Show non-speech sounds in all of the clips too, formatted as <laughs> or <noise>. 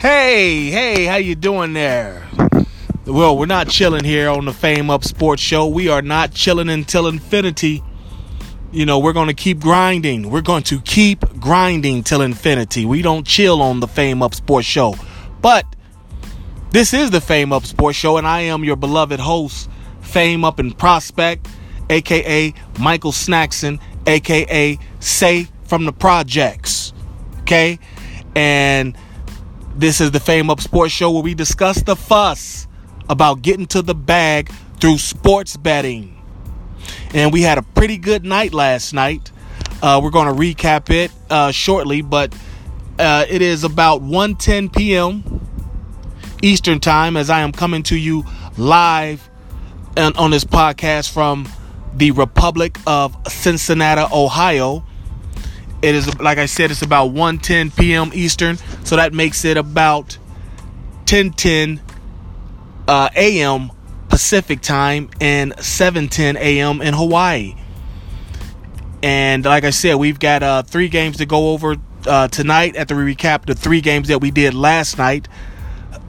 Hey, hey, how you doing there? Well, we're not chilling here on the Fame Up Sports Show. We are not chilling until infinity. You know, we're going to keep grinding. We're going to keep grinding till infinity. We don't chill on the Fame Up Sports Show. But this is the Fame Up Sports Show, and I am your beloved host, Fame Up and Prospect, aka Michael Snackson, aka Say from the Projects. Okay? And this is the Fame Up Sports Show where we discuss the fuss about getting to the bag through sports betting. And we had a pretty good night last night. Uh, we're going to recap it uh, shortly, but uh, it is about 1:10 p.m. Eastern Time as I am coming to you live on, on this podcast from the Republic of Cincinnati, Ohio. It is like I said, it's about 1:10 p.m. Eastern, so that makes it about 10:10 uh, a.m. Pacific time and 7:10 a.m. in Hawaii. And like I said, we've got uh, three games to go over uh, tonight after we recap the three games that we did last night.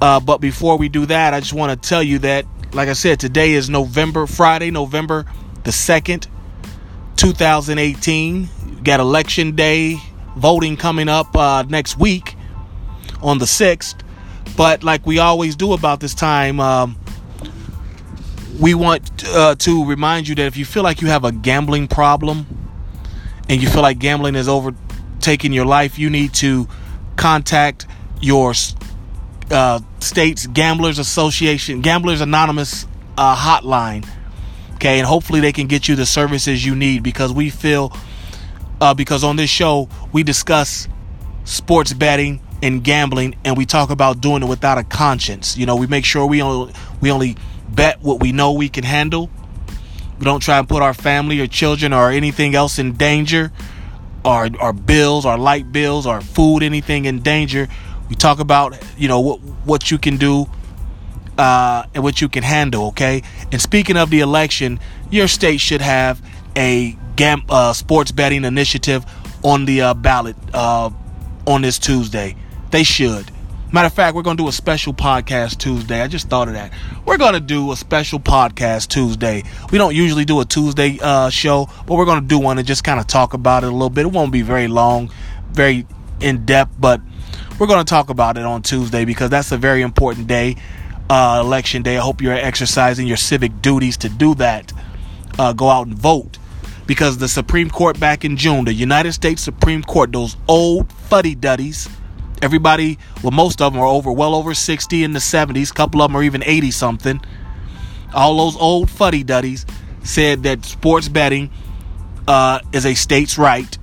Uh, but before we do that, I just want to tell you that, like I said, today is November, Friday, November the 2nd, 2018. Got election day, voting coming up uh, next week on the 6th. But like we always do about this time, um, we want uh, to remind you that if you feel like you have a gambling problem and you feel like gambling is overtaking your life, you need to contact your uh, state's Gamblers Association, Gamblers Anonymous uh, hotline. Okay, and hopefully they can get you the services you need because we feel, uh, because on this show we discuss sports betting and gambling, and we talk about doing it without a conscience. You know, we make sure we only we only bet what we know we can handle. We don't try and put our family or children or anything else in danger, our our bills, our light bills, our food, anything in danger. We talk about you know what what you can do uh, and what you can handle. Okay. And speaking of the election, your state should have a gam- uh, sports betting initiative on the uh, ballot uh, on this Tuesday. They should. Matter of fact, we're going to do a special podcast Tuesday. I just thought of that. We're going to do a special podcast Tuesday. We don't usually do a Tuesday uh, show, but we're going to do one and just kind of talk about it a little bit. It won't be very long, very in depth, but we're going to talk about it on Tuesday because that's a very important day, uh, election day. I hope you're exercising your civic duties to do that. Uh, go out and vote because the Supreme Court back in June, the United States Supreme Court, those old fuddy duddies Everybody, well, most of them are over, well over 60 in the 70s. A couple of them are even 80 something. All those old fuddy duddies said that sports betting uh, is a state's right,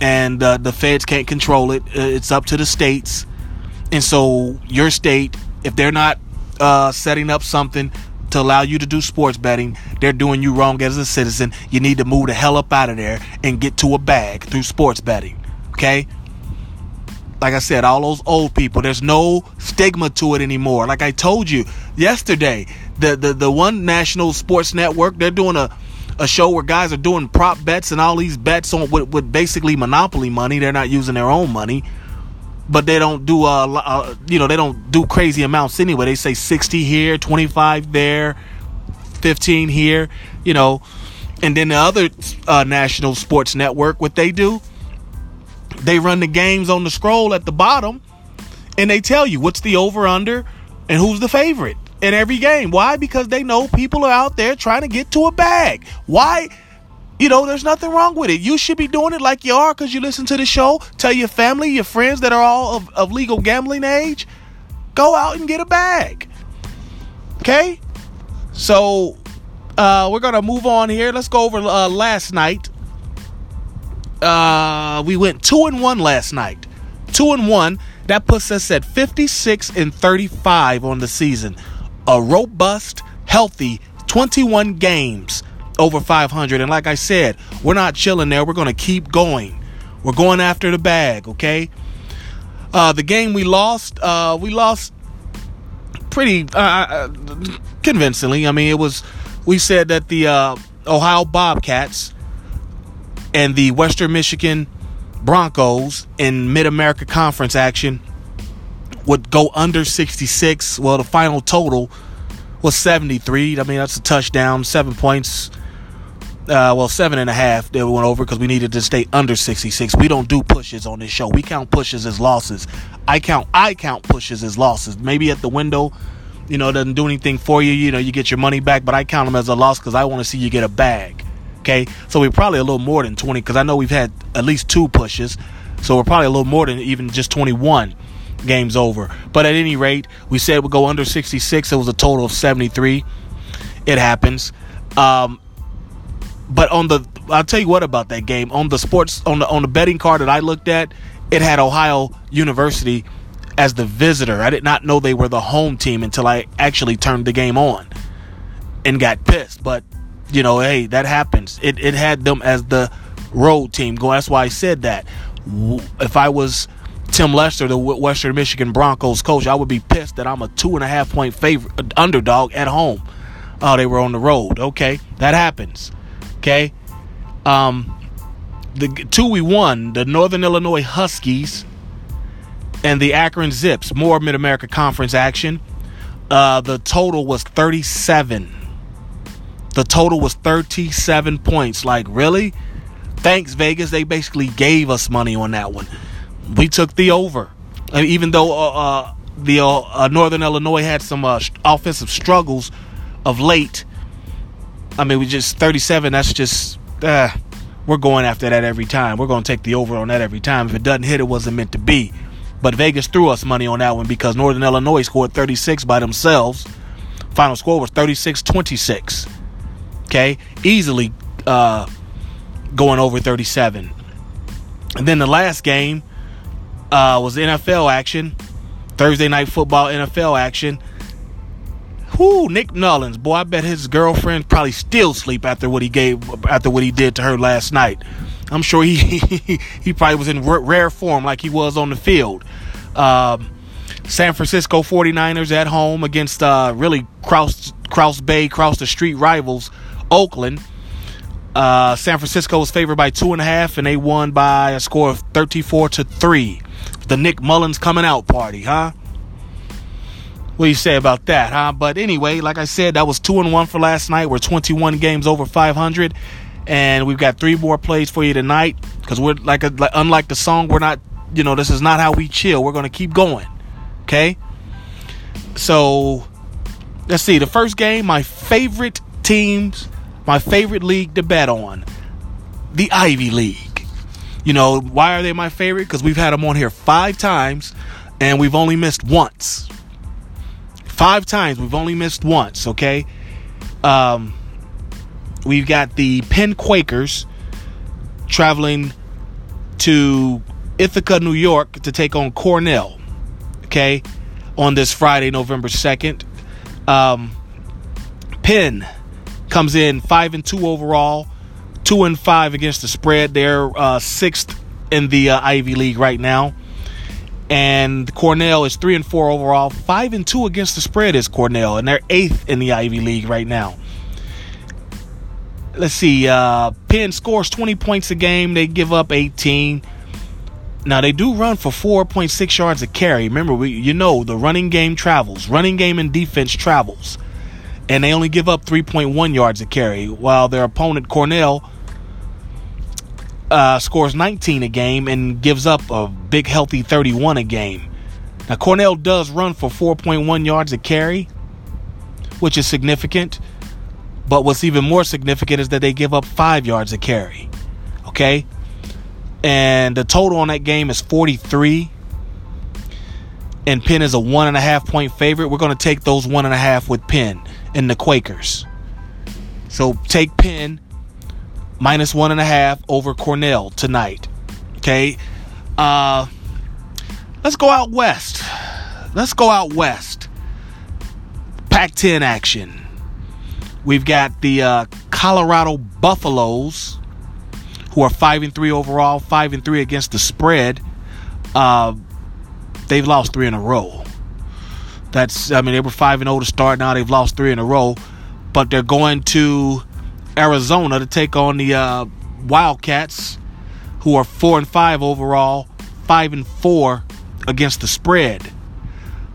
and uh, the feds can't control it. Uh, it's up to the states. And so, your state, if they're not uh, setting up something to allow you to do sports betting, they're doing you wrong as a citizen. You need to move the hell up out of there and get to a bag through sports betting. Okay? like I said, all those old people. There's no stigma to it anymore. Like I told you yesterday, the the, the one national sports network, they're doing a a show where guys are doing prop bets and all these bets on with, with basically monopoly money. They're not using their own money, but they don't do uh, uh you know they don't do crazy amounts anyway. They say 60 here, 25 there, 15 here, you know. And then the other uh, national sports network, what they do, they run the games on the scroll at the bottom and they tell you what's the over under and who's the favorite in every game. Why? Because they know people are out there trying to get to a bag. Why? You know, there's nothing wrong with it. You should be doing it like you are because you listen to the show. Tell your family, your friends that are all of, of legal gambling age, go out and get a bag. Okay? So, uh, we're going to move on here. Let's go over uh, last night uh, we went two and one last night. Two and one. That puts us at 56 and 35 on the season. A robust, healthy 21 games over 500. And like I said, we're not chilling there. We're going to keep going. We're going after the bag, okay? Uh, the game we lost, uh, we lost pretty uh, uh convincingly. I mean, it was, we said that the uh, Ohio Bobcats and the Western Michigan Broncos in Mid America Conference action would go under 66. Well, the final total was 73. I mean, that's a touchdown, seven points. Uh, well, seven and a half they went over because we needed to stay under 66. We don't do pushes on this show. We count pushes as losses. I count I count pushes as losses. Maybe at the window, you know, doesn't do anything for you. You know, you get your money back, but I count them as a loss because I want to see you get a bag. Okay, so we're probably a little more than 20 because I know we've had at least two pushes, so we're probably a little more than even just 21 games over. But at any rate, we said we'd go under 66. It was a total of 73. It happens. Um, but on the, I'll tell you what about that game. On the sports, on the on the betting card that I looked at, it had Ohio University as the visitor. I did not know they were the home team until I actually turned the game on and got pissed. But you know, hey, that happens. It it had them as the road team. Go. That's why I said that. If I was Tim Lester, the Western Michigan Broncos coach, I would be pissed that I'm a two and a half point favorite underdog at home. Oh, they were on the road. Okay, that happens. Okay, um, the two we won, the Northern Illinois Huskies and the Akron Zips, more Mid America Conference action. Uh, the total was 37. The total was 37 points. Like, really? Thanks, Vegas. They basically gave us money on that one we took the over. And even though uh, uh, the uh, Northern Illinois had some uh, offensive struggles of late, I mean, we just 37. That's just uh, we're going after that every time. We're going to take the over on that every time. If it doesn't hit, it wasn't meant to be. But Vegas threw us money on that one because Northern Illinois scored 36 by themselves. Final score was 36-26. Okay, easily uh, going over 37. And then the last game uh, was NFL action, Thursday night football NFL action. Whoo, Nick Mullens, boy, I bet his girlfriend probably still sleep after what he gave after what he did to her last night. I'm sure he <laughs> he he probably was in rare form like he was on the field. Um, San Francisco 49ers at home against uh, really cross cross bay, cross the street rivals, Oakland. Uh, San Francisco was favored by two and a half, and they won by a score of 34 to three the Nick Mullens coming out party, huh? What do you say about that, huh? But anyway, like I said, that was two and one for last night. We're 21 games over 500, and we've got three more plays for you tonight. Because we're like, a, like, unlike the song, we're not, you know, this is not how we chill. We're gonna keep going, okay? So let's see. The first game, my favorite teams, my favorite league to bet on, the Ivy League. You know, why are they my favorite? Because we've had them on here five times and we've only missed once. Five times, we've only missed once, okay? Um, we've got the Penn Quakers traveling to Ithaca, New York to take on Cornell, okay, on this Friday, November 2nd. Um, Penn comes in 5 and 2 overall two and five against the spread. They're uh, sixth in the uh, Ivy League right now, and Cornell is three and four overall. Five and two against the spread is Cornell, and they're eighth in the Ivy League right now. Let's see. Uh, Penn scores 20 points a game. They give up 18. Now they do run for 4.6 yards a carry. Remember, we, you know the running game travels. Running game and defense travels, and they only give up 3.1 yards a carry. While their opponent Cornell uh, scores 19 a game and gives up a big, healthy 31 a game. Now, Cornell does run for 4.1 yards a carry, which is significant. But what's even more significant is that they give up five yards a carry. Okay? And the total on that game is 43. And Penn is a one and a half point favorite. We're going to take those one and a half with Penn and the Quakers. So take Penn minus one and a half over Cornell tonight. Okay. Uh, let's go out west. Let's go out west. Pac 10 action. We've got the uh, Colorado Buffaloes, who are 5 and 3 overall, 5 and 3 against the spread. Uh, they've lost three in a row. That's, I mean, they were 5 and 0 to start. Now they've lost three in a row. But they're going to Arizona to take on the uh, Wildcats, who are four and five overall, five and four against the spread.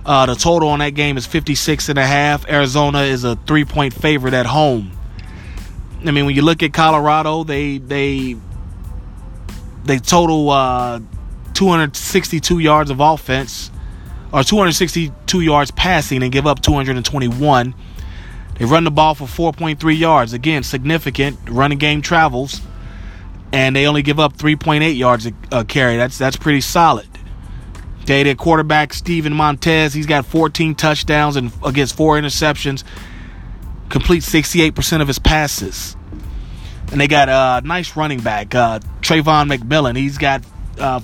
Uh, the total on that game is 56 and a half. Arizona is a three point favorite at home. I mean, when you look at Colorado, they they they total uh, 262 yards of offense or 262 yards passing and give up 221. They run the ball for 4.3 yards. Again, significant. Running game travels, and they only give up 3.8 yards a, a carry. That's that's pretty solid. Okay, their quarterback Steven Montez, he's got 14 touchdowns and against four interceptions. Complete 68% of his passes. And they got a nice running back, uh, Travon McMillian. He's got uh,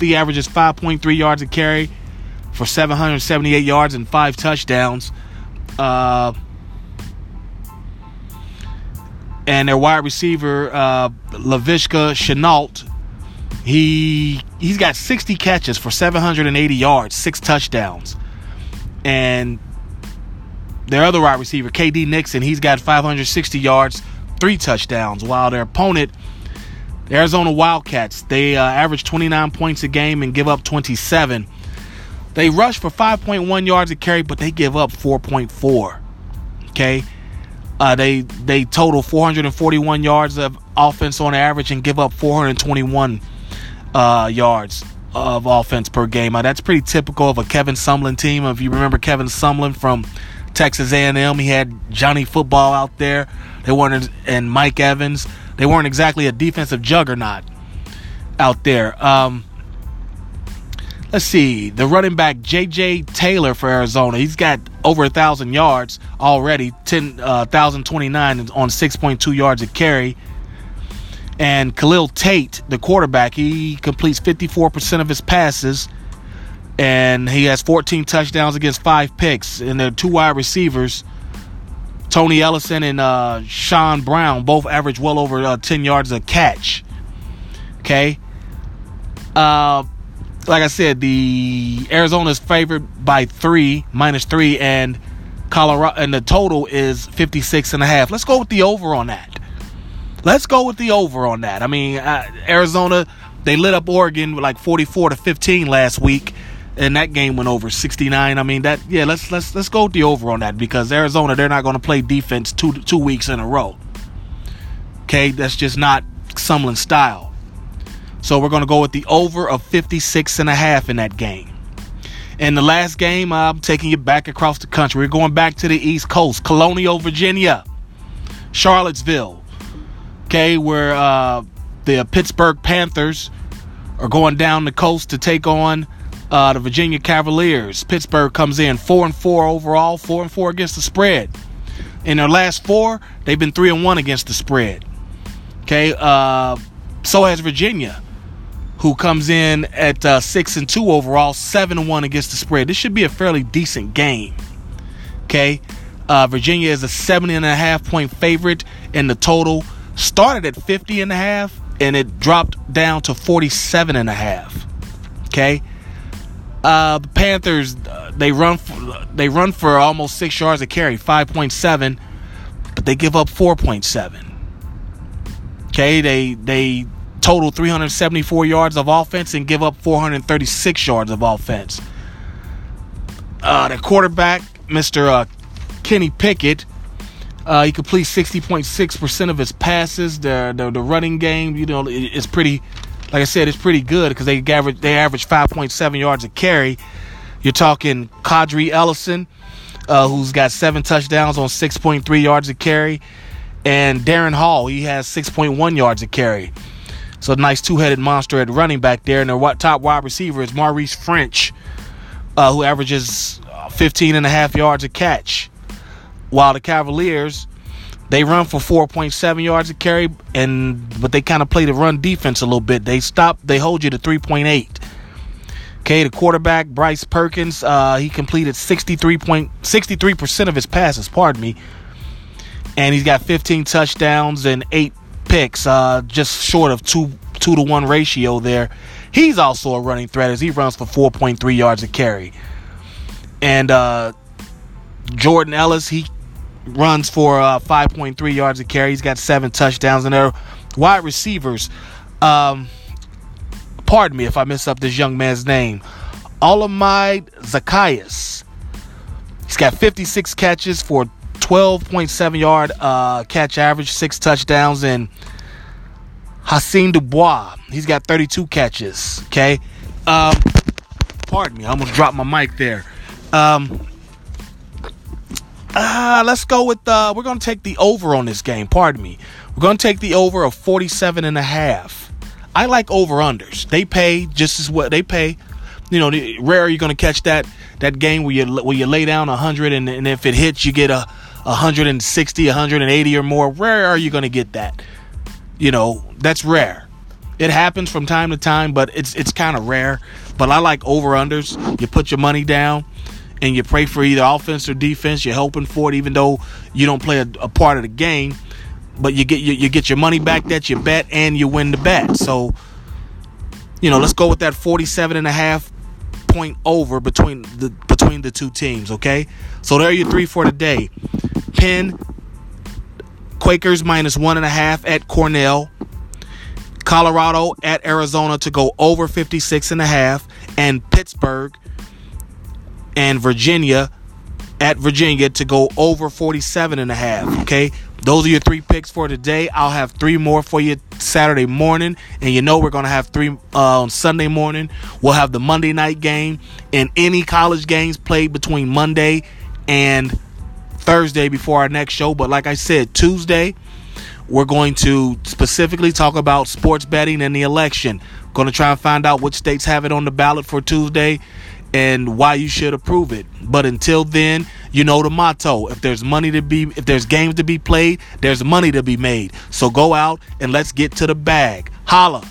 he averages 5.3 yards a carry for 778 yards and five touchdowns. Uh, and their wide receiver uh, Laviska Shenault, he he's got 60 catches for 780 yards, six touchdowns, and their other wide receiver KD Nixon, he's got 560 yards, three touchdowns. While their opponent, the Arizona Wildcats, they uh, average 29 points a game and give up 27. They rush for 5.1 yards a carry, but they give up 4.4. Okay. Uh, they they total 441 yards of offense on average and give up 421 uh, yards of offense per game. Uh, that's pretty typical of a Kevin Sumlin team. If you remember Kevin Sumlin from Texas A&M, he had Johnny Football out there. They weren't and Mike Evans. They weren't exactly a defensive juggernaut out there. Um, let's see, the running back J.J. Taylor for Arizona. He's got over a thousand yards already, ten uh, thousand twenty nine on six point two yards a carry. And Khalil Tate, the quarterback, he completes fifty four percent of his passes, and he has fourteen touchdowns against five picks. And the two wide receivers. Tony Ellison and uh, Shun Brown both average well over uh, 10 yards a catch. Okay. Uh, like I said, the Arizona's favored by three, minus three, and Colorado, and the total is 56 and a half. Let's go with the over on that. Let's go with the over on that. I mean, uh, Arizona, they lit up Oregon with like 44 to 15 last week, and that game went over 69. I mean, that yeah, let's let's let's go with the over on that because Arizona, they're not going to play defense two two weeks in a row. Okay, that's just not Sumlin style. So we're going to go with the over of 56 and a half in that game. In the last game, I'm taking you back across the country. We're going back to the East Coast, Colonial, Virginia, Charlottesville. Okay, where uh, the Pittsburgh Panthers are going down the coast to take on uh, the Virginia Cavaliers. Pittsburgh comes in four and four overall, four and four against the spread. In their last four, they've been three and one against the spread. Okay, uh, so has Virginia who comes in at uh, six and two overall, seven and one against the spread. This should be a fairly decent game. Okay, uh, Virginia is a 70 and a half point favorite, and the total started at 50 and a half, and it dropped down to 47 and a half. Okay, uh, the Panthers uh, they run for, they run for almost six yards a carry, 5.7, but they give up 4.7. Okay, they they total 374 yards of offense and give up 436 yards of offense. Uh, the quarterback, Mr. Uh, Kenny Pickett, uh, he completes 60.6% of his passes. The, the, the running game, you know, is pretty, like I said, it's pretty good because they average they average 5.7 yards a carry. You're talking Qadree Ollison, uh, who's got seven touchdowns on 6.3 yards a carry, and Darrin Hall, he has 6.1 yards a carry. So a nice two-headed monster at running back there. And their top wide receiver is Maurice Ffrench, uh, who averages uh, 15 and a half yards a catch. While the Cavaliers, they run for 4.7 yards a carry, and but they kind of play the run defense a little bit. They stop, they hold you to 3.8. Okay, the quarterback Bryce Perkins, uh, he completed 63 percent of his passes. Pardon me, and he's got 15 touchdowns and eight picks, uh, just short of two two to one ratio there. He's also a running threat as he runs for 4.3 yards a carry. And uh, Jordan Ellis, he runs for uh, 5.3 yards a carry. He's got seven touchdowns. And their wide receivers, um, pardon me if I mess up this young man's name, Olamide Zaccheaus. He's got 56 catches for 12.7 yard uh, catch average, six touchdowns, and Hasise Dubois. He's got 32 catches. Okay. Um, pardon me, I almost dropped my mic there. Um, uh, let's go with uh, we're to take the over on this game. Pardon me. We're to take the over of 47 and a half. I like over unders. They pay just as what they pay. You know, rare you're to catch that that game where you where you lay down 100 and, and if it hits you get a 160, 180 or more. Rare are you going to get that? You know, that's rare. It happens from time to time, but it's it's kind of rare. But I like over unders. You put your money down and you pray for either offense or defense. You're hoping for it, even though you don't play a, a part of the game. But you get you, you get your money back that you bet and you win the bet. So, you know, let's go with that 47 and a half point over between the between the two teams. Okay, so there are your three for today. Penn Quakers minus one and a half at Cornell. Colorado at Arizona to go over 56 and a half and Pittsburgh and Virginia at Virginia to go over 47 and a half. Okay. Those are your three picks for today. I'll have three more for you Saturday morning. And you know, we're going to have three uh, on Sunday morning. We'll have the Monday night game and any college games played between Monday and Thursday before our next show. But like I said, Tuesday, we're going to specifically talk about sports betting and the election. Going to try and find out which states have it on the ballot for Tuesday and why you should approve it. But until then, you know the motto. If there's money to be if there's games to be played, there's money to be made. So go out and let's get to the bag. Holla.